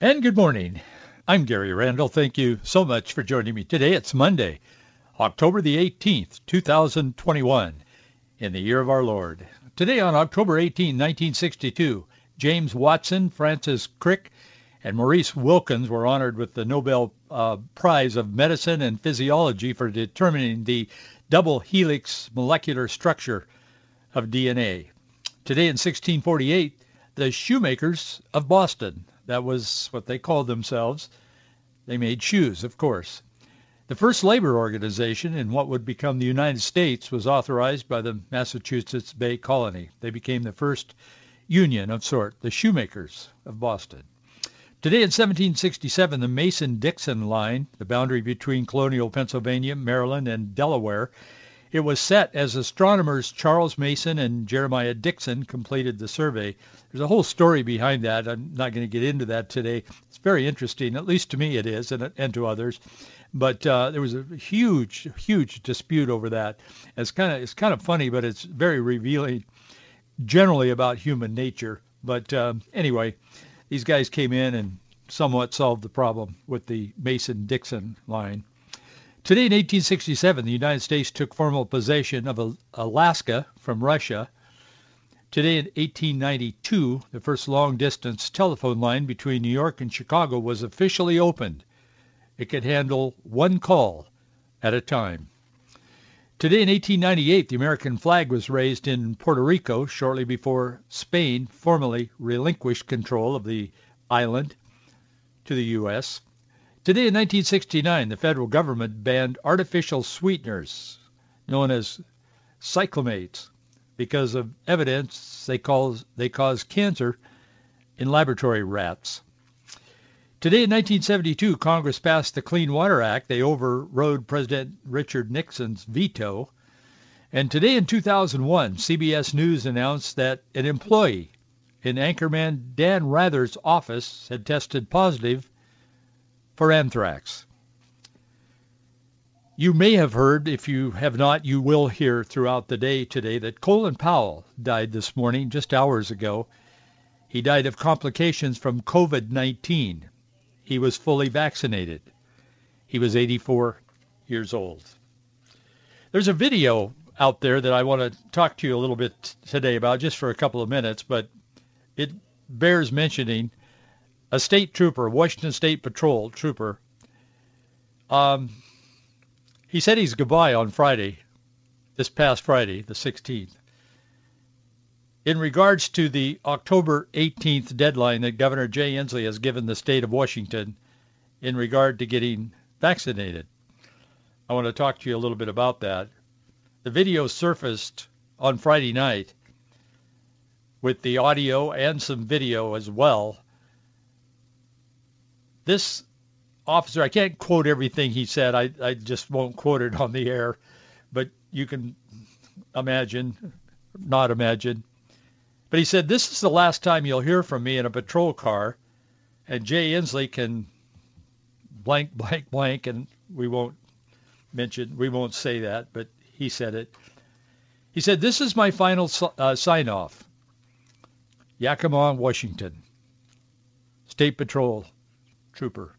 And good morning. I'm Gary Randall. Thank you so much for joining me today. It's Monday, October the 18th, 2021, in the year of our Lord. Today on October 18, 1962, James Watson, Francis Crick, and Maurice Wilkins were honored with the Nobel uh, Prize of Medicine and Physiology for determining the double helix molecular structure of DNA. Today in 1648, the shoemakers of Boston that was what they called themselves. They made shoes, of course. The first labor organization in what would become the United States was authorized by the Massachusetts Bay Colony. They became the first union of sort, the shoemakers of Boston. Today in 1767, the Mason-Dixon line, the boundary between colonial Pennsylvania, Maryland, and Delaware, it was set as astronomers Charles Mason and Jeremiah Dixon completed the survey. There's a whole story behind that. I'm not going to get into that today. It's very interesting, at least to me it is, and, and to others. But uh, there was a huge, huge dispute over that. It's kind of it's kind of funny, but it's very revealing, generally about human nature. But um, anyway, these guys came in and somewhat solved the problem with the Mason-Dixon line. Today in 1867, the United States took formal possession of Alaska from Russia. Today in 1892, the first long-distance telephone line between New York and Chicago was officially opened. It could handle one call at a time. Today in 1898, the American flag was raised in Puerto Rico shortly before Spain formally relinquished control of the island to the U.S. Today in 1969, the federal government banned artificial sweeteners known as cyclamates because of evidence they cause, they cause cancer in laboratory rats. Today in 1972, Congress passed the Clean Water Act. They overrode President Richard Nixon's veto. And today in 2001, CBS News announced that an employee in anchorman Dan Rather's office had tested positive for anthrax. You may have heard, if you have not, you will hear throughout the day today that Colin Powell died this morning, just hours ago. He died of complications from COVID-19. He was fully vaccinated. He was 84 years old. There's a video out there that I want to talk to you a little bit today about, just for a couple of minutes, but it bears mentioning a state trooper, Washington State Patrol trooper. Um, he said he's goodbye on Friday, this past Friday, the 16th. In regards to the October 18th deadline that Governor Jay Inslee has given the state of Washington in regard to getting vaccinated, I want to talk to you a little bit about that. The video surfaced on Friday night with the audio and some video as well this officer, I can't quote everything he said. I, I just won't quote it on the air, but you can imagine, not imagine. But he said, this is the last time you'll hear from me in a patrol car, and Jay Inslee can blank, blank, blank, and we won't mention, we won't say that, but he said it. He said, this is my final uh, sign-off. Yakima, Washington. State Patrol trooper.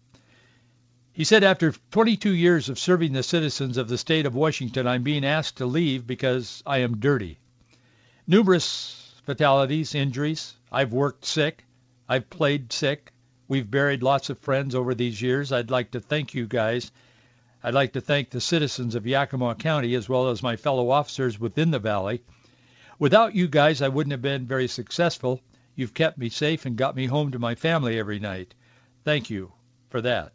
He said, after 22 years of serving the citizens of the state of Washington, I'm being asked to leave because I am dirty. Numerous fatalities, injuries. I've worked sick. I've played sick. We've buried lots of friends over these years. I'd like to thank you guys. I'd like to thank the citizens of Yakima County as well as my fellow officers within the valley. Without you guys, I wouldn't have been very successful. You've kept me safe and got me home to my family every night. Thank you for that.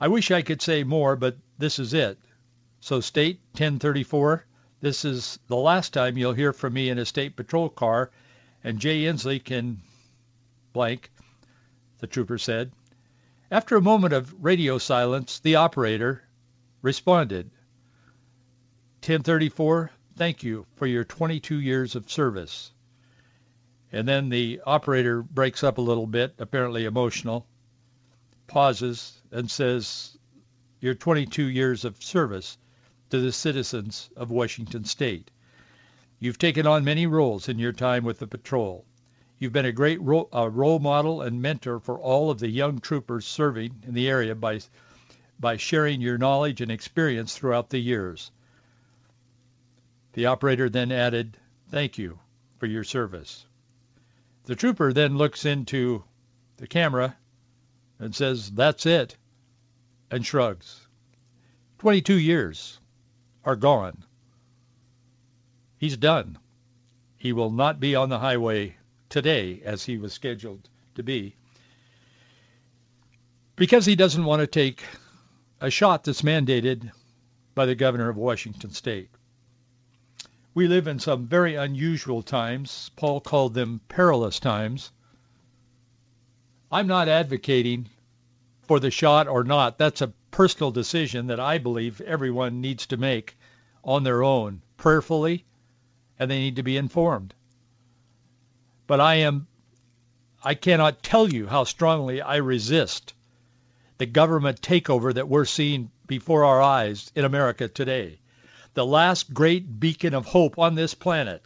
I wish I could say more, but this is it. So State 1034, this is the last time you'll hear from me in a state patrol car, and Jay Inslee can blank the trooper said. After a moment of radio silence, the operator responded, 1034, thank you for your 22 years of service. And then the operator breaks up a little bit, apparently emotional, pauses, and says, your 22 years of service to the citizens of Washington State. You've taken on many roles in your time with the patrol. You've been a great role, uh, role model and mentor for all of the young troopers serving in the area by, by sharing your knowledge and experience throughout the years. The operator then added, thank you for your service. The trooper then looks into the camera and says, that's it, and shrugs. 22 years are gone. He's done. He will not be on the highway today as he was scheduled to be because he doesn't want to take a shot that's mandated by the governor of Washington state. We live in some very unusual times. Paul called them perilous times. I'm not advocating for the shot or not. That's a personal decision that I believe everyone needs to make on their own, prayerfully, and they need to be informed. But I am, I cannot tell you how strongly I resist the government takeover that we're seeing before our eyes in America today. The last great beacon of hope on this planet.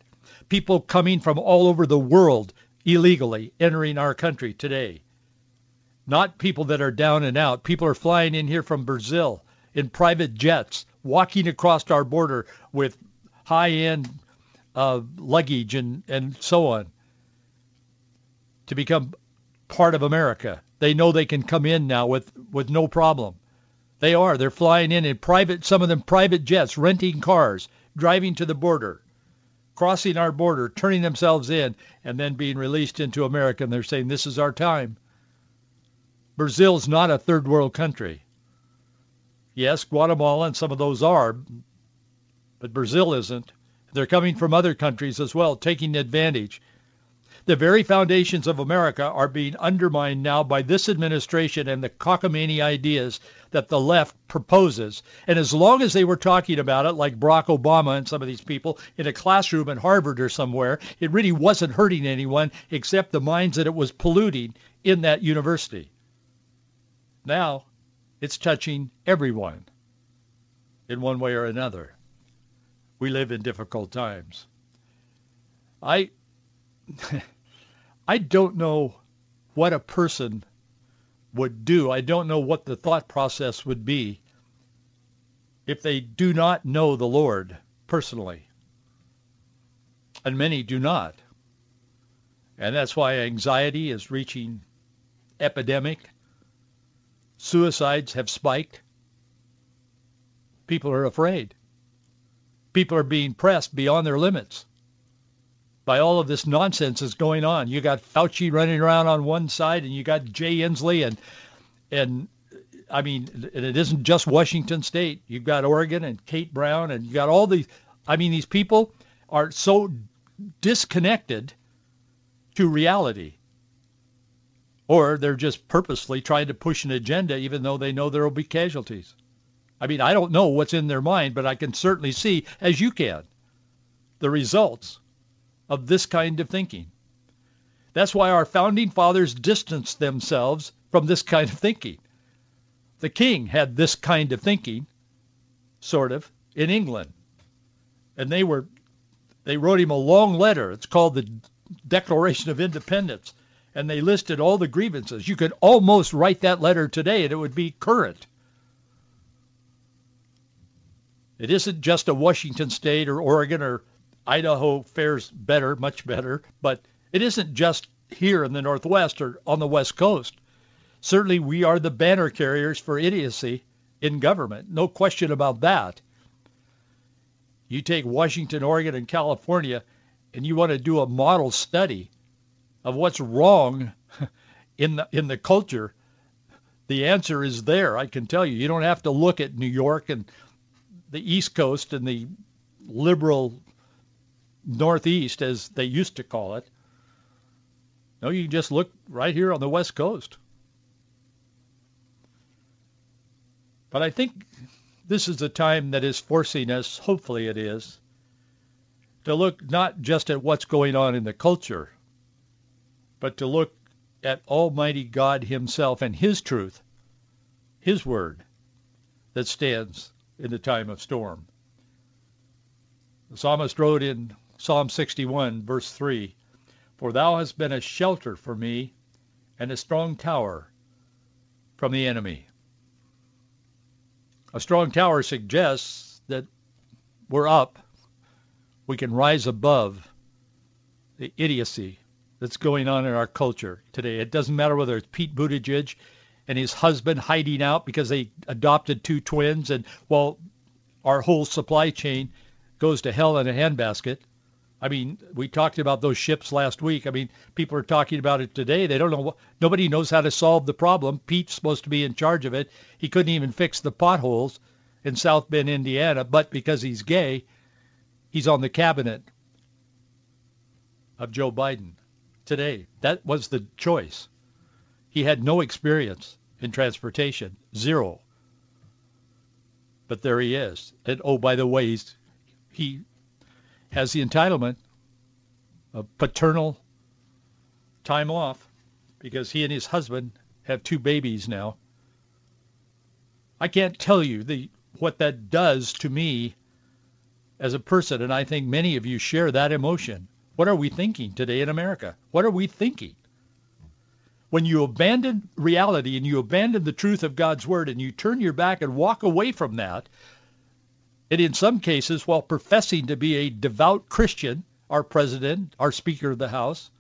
People coming from all over the world illegally entering our country today. Not people that are down and out. People are flying in here from Brazil in private jets, walking across our border with high-end uh, luggage and, and so on to become part of America. They know they can come in now with, with no problem. They are. They're flying in in private, some of them private jets, renting cars, driving to the border, crossing our border, turning themselves in, and then being released into America. And they're saying, this is our time. Brazil's not a third world country. Yes, Guatemala and some of those are, but Brazil isn't. They're coming from other countries as well, taking advantage. The very foundations of America are being undermined now by this administration and the cockamamie ideas that the left proposes. And as long as they were talking about it, like Barack Obama and some of these people, in a classroom at Harvard or somewhere, it really wasn't hurting anyone except the minds that it was polluting in that university. Now, it's touching everyone in one way or another. We live in difficult times. I I don't know what a person would do. I don't know what the thought process would be if they do not know the Lord personally. And many do not. And that's why anxiety is reaching epidemic. Suicides have spiked. People are afraid. People are being pressed beyond their limits by all of this nonsense that's going on. You got Fauci running around on one side, and you got Jay Inslee, and and I mean, and it isn't just Washington State. You've got Oregon and Kate Brown, and you got all these. I mean, these people are so disconnected to reality, or they're just purposely trying to push an agenda, even though they know there will be casualties. I mean, I don't know what's in their mind, but I can certainly see, as you can, the results of this kind of thinking. That's why our founding fathers distanced themselves from this kind of thinking. The king had this kind of thinking, sort of, in England. And they were they wrote him a long letter. It's called the Declaration of Independence. And they listed all the grievances. You could almost write that letter today and it would be current. It isn't just a Washington State or Oregon or Idaho fares better, much better, but it isn't just here in the Northwest or on the West Coast. Certainly we are the banner carriers for idiocy in government. No question about that. You take Washington, Oregon, and California, and you want to do a model study of what's wrong in the, in the culture, the answer is there. I can tell you. You don't have to look at New York and the East Coast and the liberal Northeast, as they used to call it. No, you just look right here on the West Coast. But I think this is a time that is forcing us, hopefully it is, to look not just at what's going on in the culture, but to look at Almighty God himself and his truth, his word, that stands in the time of storm. The psalmist wrote in Psalm 61, verse 3, For thou hast been a shelter for me and a strong tower from the enemy. A strong tower suggests that we're up. We can rise above the idiocy that's going on in our culture today. It doesn't matter whether it's Pete Buttigieg and his husband hiding out because they adopted two twins and well our whole supply chain goes to hell in a handbasket. I mean, we talked about those ships last week. I mean, people are talking about it today. They don't know. Nobody knows how to solve the problem. Pete's supposed to be in charge of it. He couldn't even fix the potholes in South Bend, Indiana, but because he's gay, he's on the cabinet of Joe Biden today. That was the choice. He had no experience in transportation, zero. But there he is. And oh, by the way, he has the entitlement of paternal time off because he and his husband have two babies now. I can't tell you the what that does to me as a person, and I think many of you share that emotion. What are we thinking today in America? What are we thinking? When you abandon reality and you abandon the truth of God's word and you turn your back and walk away from that, and in some cases, while professing to be a devout Christian, our president, our Speaker of the House,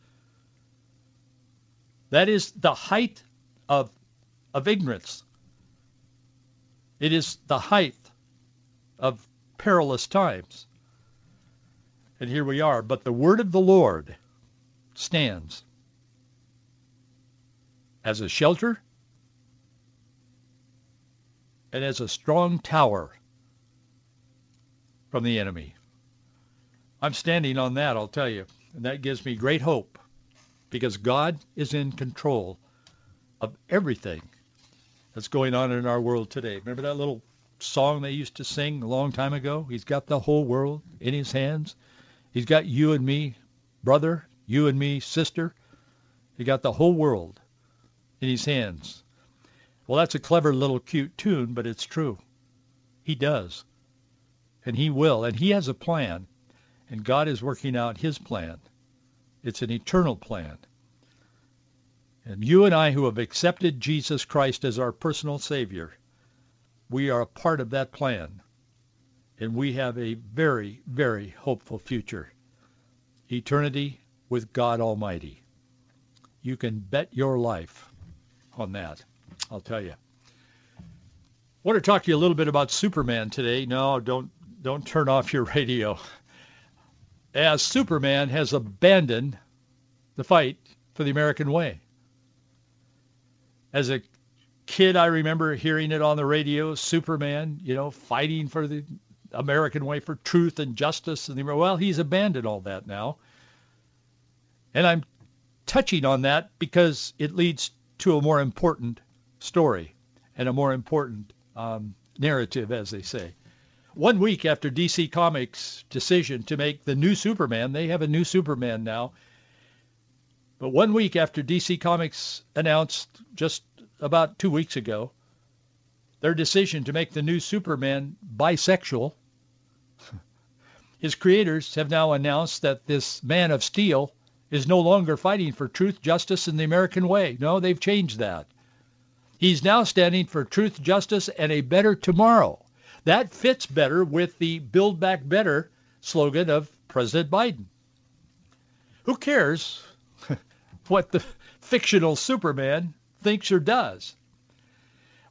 that is the height of, of ignorance. It is the height of perilous times. And here we are. But the word of the Lord stands as a shelter and as a strong tower from the enemy. I'm standing on that, I'll tell you. And that gives me great hope because God is in control of everything that's going on in our world today. Remember that little song they used to sing a long time ago? He's got the whole world in his hands. He's got you and me, brother, you and me, sister. He got the whole world in his hands. Well, that's a clever little cute tune, but it's true. He does and he will, and he has a plan, and God is working out his plan. It's an eternal plan. And you and I who have accepted Jesus Christ as our personal Savior, we are a part of that plan. And we have a very, very hopeful future. Eternity with God Almighty. You can bet your life on that, I'll tell you. I want to talk to you a little bit about Superman today. No, don't don't turn off your radio. As Superman has abandoned the fight for the American way. As a kid, I remember hearing it on the radio, Superman, you know, fighting for the American way for truth and justice. And the, well, he's abandoned all that now. And I'm touching on that because it leads to a more important story and a more important um, narrative, as they say. One week after DC Comics' decision to make the new Superman, they have a new Superman now. But one week after DC Comics announced just about two weeks ago their decision to make the new Superman bisexual, his creators have now announced that this Man of Steel is no longer fighting for truth, justice, and the American way. No, they've changed that. He's now standing for truth, justice, and a better tomorrow. That fits better with the Build Back Better slogan of President Biden. Who cares what the fictional Superman thinks or does?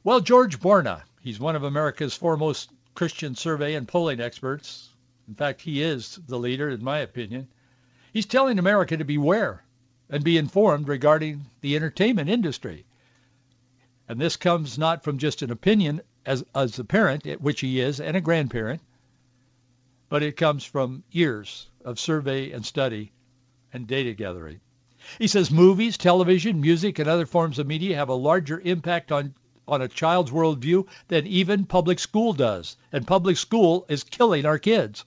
Well, George Barna, he's one of America's foremost Christian survey and polling experts. In fact, he is the leader, in my opinion. He's telling America to beware and be informed regarding the entertainment industry. And this comes not from just an opinion as, as a parent, which he is, and a grandparent, but it comes from years of survey and study and data gathering. He says movies, television, music, and other forms of media have a larger impact on on a child's worldview than even public school does. And public school is killing our kids.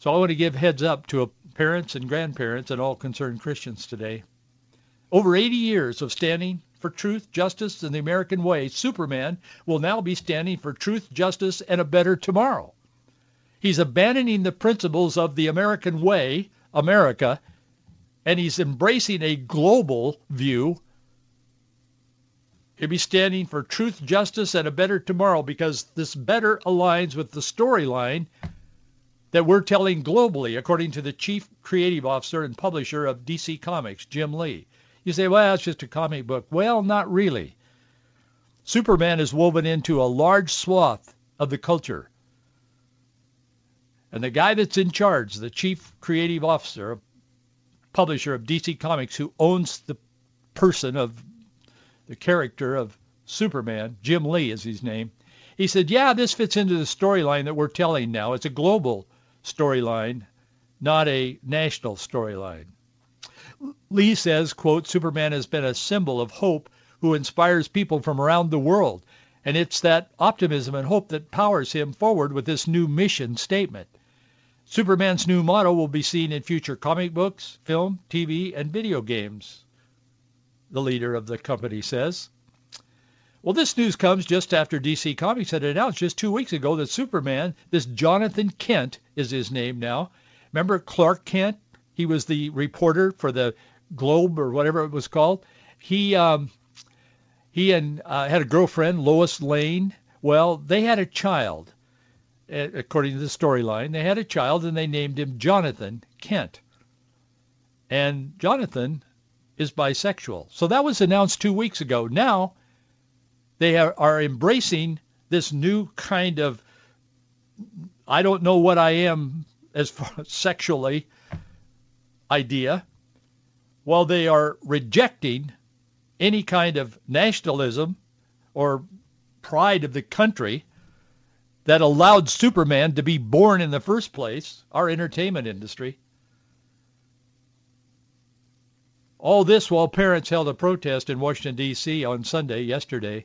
So I want to give heads up to parents and grandparents and all concerned Christians today. Over 80 years of standing for truth, justice, and the American way, Superman will now be standing for truth, justice, and a better tomorrow. He's abandoning the principles of the American way, America, and he's embracing a global view. He'll be standing for truth, justice, and a better tomorrow because this better aligns with the storyline that we're telling globally, according to the chief creative officer and publisher of DC Comics, Jim Lee. You say, well, it's just a comic book. Well, not really. Superman is woven into a large swath of the culture. And the guy that's in charge, the chief creative officer, publisher of DC Comics, who owns the person of the character of Superman, Jim Lee is his name, he said, yeah, this fits into the storyline that we're telling now. It's a global storyline, not a national storyline. Lee says, quote, Superman has been a symbol of hope who inspires people from around the world. And it's that optimism and hope that powers him forward with this new mission statement. Superman's new motto will be seen in future comic books, film, TV, and video games, the leader of the company says. Well, this news comes just after DC Comics had announced just two weeks ago that Superman, this Jonathan Kent is his name now. Remember Clark Kent? He was the reporter for the Globe or whatever it was called. He um, he and uh, had a girlfriend, Lois Lane. Well, they had a child, according to the storyline. They had a child and they named him Jonathan Kent. And Jonathan is bisexual. So that was announced two weeks ago. Now they are, embracing this new kind of I don't know what I am as far as sexually idea, while they are rejecting any kind of nationalism or pride of the country that allowed Superman to be born in the first place, our entertainment industry. All this while parents held a protest in Washington, D.C. on Sunday, yesterday, in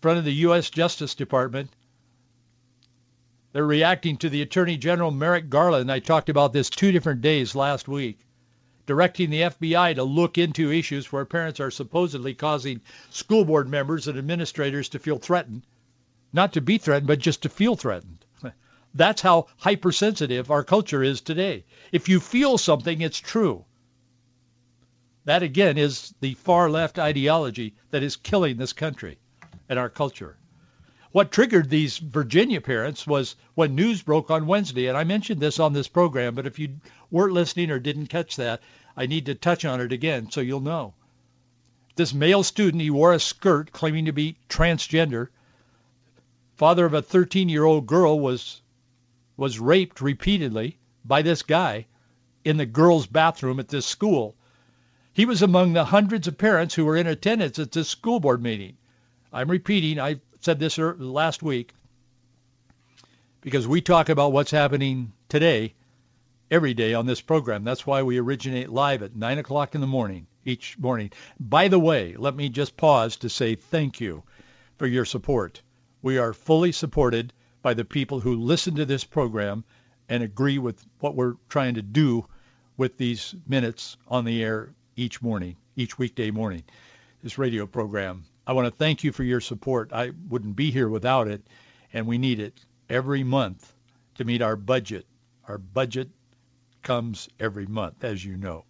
front of the U.S. Justice Department. They're reacting to the Attorney General Merrick Garland. I talked about this two different days last week, directing the FBI to look into issues where parents are supposedly causing school board members and administrators to feel threatened. Not to be threatened, but just to feel threatened. That's how hypersensitive our culture is today. If you feel something, it's true. That again is the far left ideology that is killing this country and our culture. What triggered these Virginia parents was when news broke on Wednesday, and I mentioned this on this program, but if you weren't listening or didn't catch that, I need to touch on it again so you'll know. This male student, he wore a skirt claiming to be transgender. Father of a 13-year-old girl was was raped repeatedly by this guy in the girls' bathroom at this school. He was among the hundreds of parents who were in attendance at this school board meeting. I'm repeating, I said this last week, because we talk about what's happening today every day on this program. That's why we originate live at 9 o'clock in the morning each morning. By the way, let me just pause to say thank you for your support. We are fully supported by the people who listen to this program and agree with what we're trying to do with these minutes on the air each morning, each weekday morning, this radio program. I want to thank you for your support. I wouldn't be here without it, and we need it every month to meet our budget. Our budget comes every month, as you know.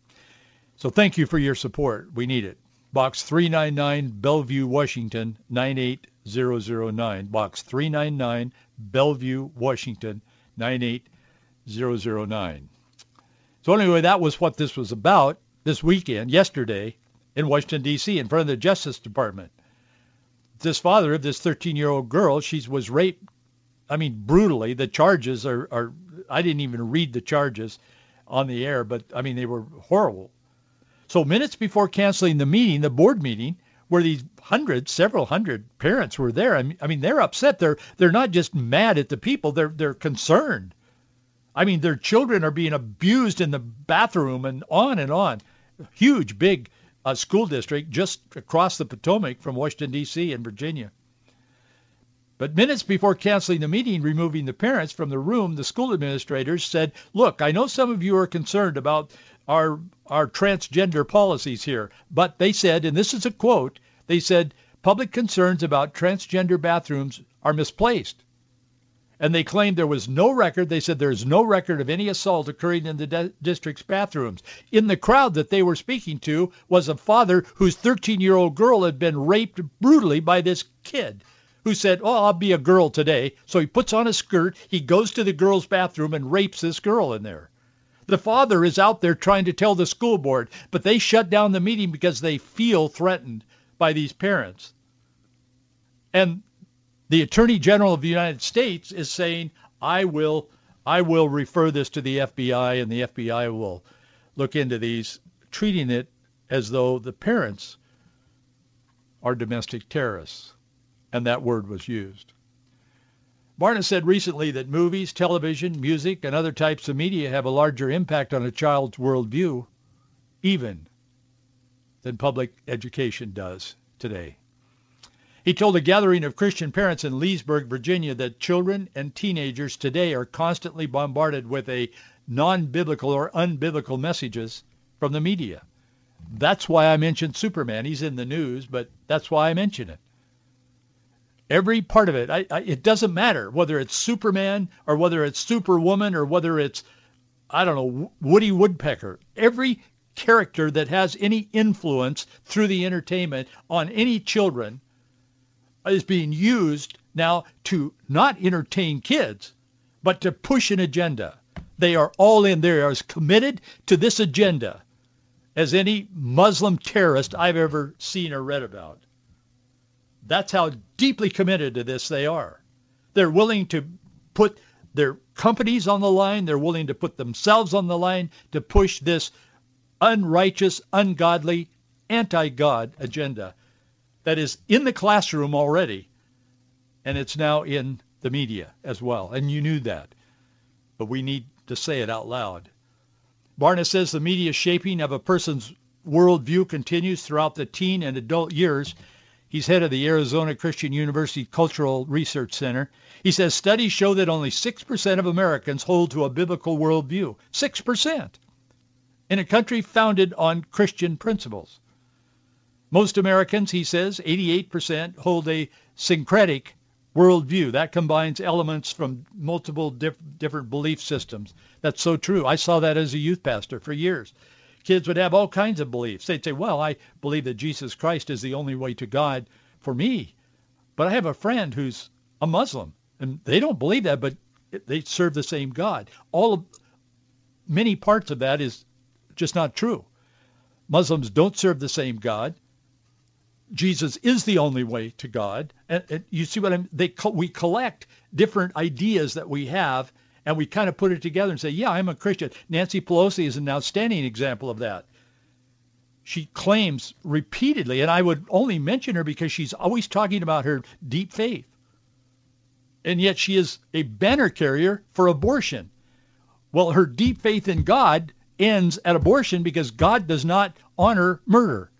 So thank you for your support. We need it. Box 399, Bellevue, Washington, 98009. Box 399, Bellevue, Washington, 98009. So anyway, that was what this was about this weekend, yesterday, in Washington, D.C., in front of the Justice Department this father of this 13-year-old girl, she was raped, I mean, brutally. The charges are, are, I didn't even read the charges on the air, but I mean, they were horrible. So minutes before canceling the meeting, the board meeting, where these hundreds, several hundred parents were there, I mean, I mean, they're upset. They're, they're not just mad at the people. They're, they're concerned. I mean, their children are being abused in the bathroom and on and on. Huge, big a school district just across the Potomac from Washington, D.C. in Virginia. But minutes before canceling the meeting, removing the parents from the room, the school administrators said, look, I know some of you are concerned about our, our transgender policies here, but they said, and this is a quote, they said, public concerns about transgender bathrooms are misplaced. And they claimed there was no record. They said there's no record of any assault occurring in the de- district's bathrooms. In the crowd that they were speaking to was a father whose 13-year-old girl had been raped brutally by this kid who said, oh, I'll be a girl today. So he puts on a skirt, he goes to the girl's bathroom and rapes this girl in there. The father is out there trying to tell the school board, but they shut down the meeting because they feel threatened by these parents. And the Attorney General of the United States is saying, I will, I will refer this to the FBI and the FBI will look into these, treating it as though the parents are domestic terrorists and that word was used. Barna said recently that movies, television, music, and other types of media have a larger impact on a child's worldview, even than public education does today. He told a gathering of Christian parents in Leesburg, Virginia, that children and teenagers today are constantly bombarded with a non-biblical or unbiblical messages from the media. That's why I mentioned Superman. He's in the news, but that's why I mention it. Every part of it. I, I, it doesn't matter whether it's Superman or whether it's Superwoman or whether it's, I don't know, Woody Woodpecker. Every character that has any influence through the entertainment on any children is being used now to not entertain kids, but to push an agenda. They are all in. They are as committed to this agenda as any Muslim terrorist I've ever seen or read about. That's how deeply committed to this they are. They're willing to put their companies on the line. They're willing to put themselves on the line to push this unrighteous, ungodly, anti-God agenda that is in the classroom already, and it's now in the media as well. And you knew that, but we need to say it out loud. Barna says the media shaping of a person's worldview continues throughout the teen and adult years He's head of the Arizona Christian University Cultural Research Center. He says studies show that only 6% of Americans hold to a biblical worldview. 6%. In a country founded on Christian principles. Most Americans, he says, 88% hold a syncretic worldview. That combines elements from multiple diff- different belief systems. That's so true. I saw that as a youth pastor for years kids would have all kinds of beliefs. They'd say, well, I believe that Jesus Christ is the only way to God for me. But I have a friend who's a Muslim, and they don't believe that, but they serve the same God. All of, many parts of that is just not true. Muslims don't serve the same God. Jesus is the only way to God. And, and you see what I'm? They we collect different ideas that we have and we kind of put it together and say, yeah, I'm a Christian. Nancy Pelosi is an outstanding example of that. She claims repeatedly, and I would only mention her because she's always talking about her deep faith. And yet she is a banner carrier for abortion. Well, her deep faith in God ends at abortion because God does not honor murder.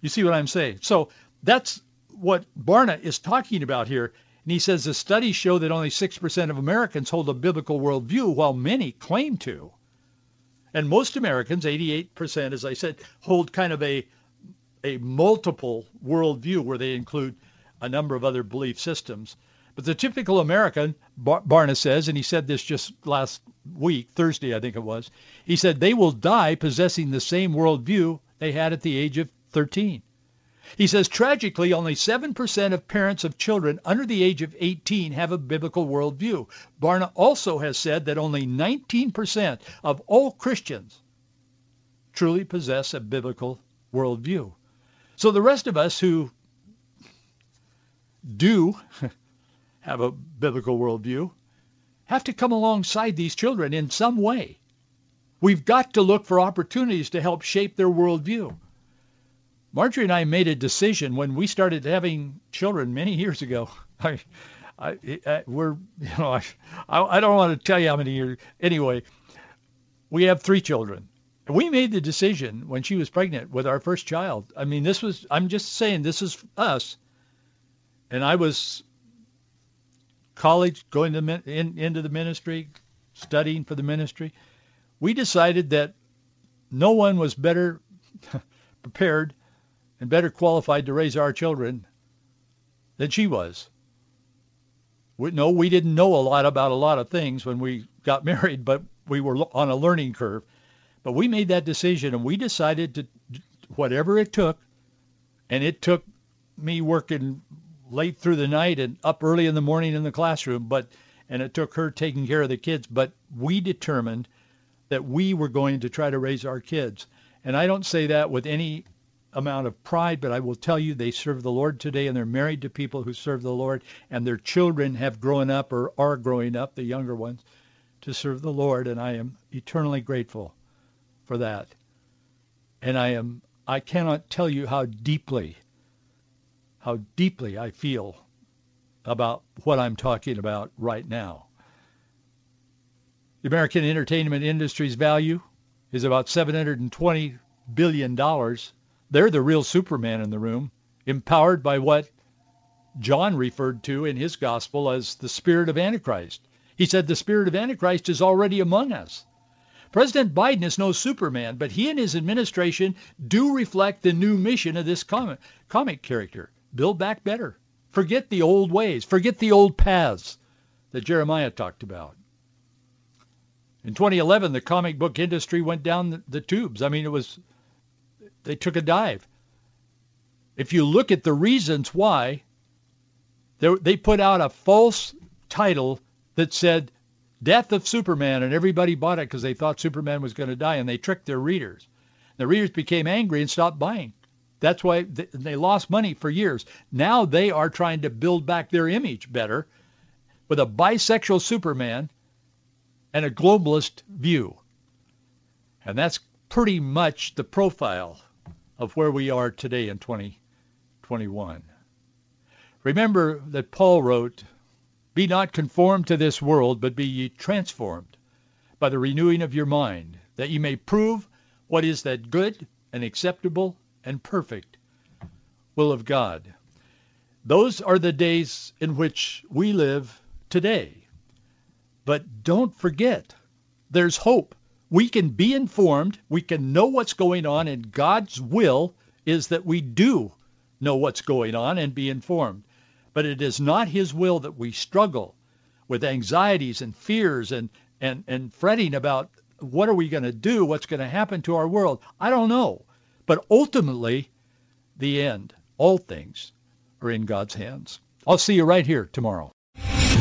You see what I'm saying? So that's what Barna is talking about here. And he says the studies show that only 6% of Americans hold a biblical worldview, while many claim to. And most Americans, 88%, as I said, hold kind of a, a multiple worldview where they include a number of other belief systems. But the typical American, Bar- Barna says, and he said this just last week, Thursday I think it was, he said they will die possessing the same worldview they had at the age of 13. He says, tragically, only 7% of parents of children under the age of 18 have a biblical worldview. Barna also has said that only 19% of all Christians truly possess a biblical worldview. So the rest of us who do have a biblical worldview have to come alongside these children in some way. We've got to look for opportunities to help shape their worldview. Marjorie and I made a decision when we started having children many years ago. I, I, I we're, you know, I, I don't want to tell you how many years. Anyway, we have three children, we made the decision when she was pregnant with our first child. I mean, this was, I'm just saying, this is us. And I was college, going to, in, into the ministry, studying for the ministry. We decided that no one was better prepared and better qualified to raise our children than she was. We, no, we didn't know a lot about a lot of things when we got married, but we were on a learning curve. But we made that decision and we decided to whatever it took, and it took me working late through the night and up early in the morning in the classroom, but and it took her taking care of the kids, but we determined that we were going to try to raise our kids. And I don't say that with any amount of pride, but I will tell you they serve the Lord today and they're married to people who serve the Lord and their children have grown up or are growing up, the younger ones, to serve the Lord and I am eternally grateful for that. And I am I cannot tell you how deeply how deeply I feel about what I'm talking about right now. The American entertainment industry's value is about 720 billion dollars they're the real Superman in the room, empowered by what John referred to in his gospel as the spirit of Antichrist. He said the spirit of Antichrist is already among us. President Biden is no Superman, but he and his administration do reflect the new mission of this comic, comic character. Build back better. Forget the old ways. Forget the old paths that Jeremiah talked about. In 2011, the comic book industry went down the, the tubes. I mean, it was they took a dive. If you look at the reasons why, they put out a false title that said Death of Superman, and everybody bought it because they thought Superman was going to die, and they tricked their readers. The readers became angry and stopped buying. That's why they lost money for years. Now they are trying to build back their image better with a bisexual Superman and a globalist view. And that's pretty much the profile of where we are today in 2021. Remember that Paul wrote, Be not conformed to this world, but be ye transformed by the renewing of your mind, that ye may prove what is that good and acceptable and perfect will of God. Those are the days in which we live today. But don't forget, there's hope we can be informed, we can know what's going on, and God's will is that we do know what's going on and be informed. But it is not his will that we struggle with anxieties and fears and, and, and fretting about what are we going to do, what's going to happen to our world. I don't know. But ultimately, the end, all things are in God's hands. I'll see you right here tomorrow.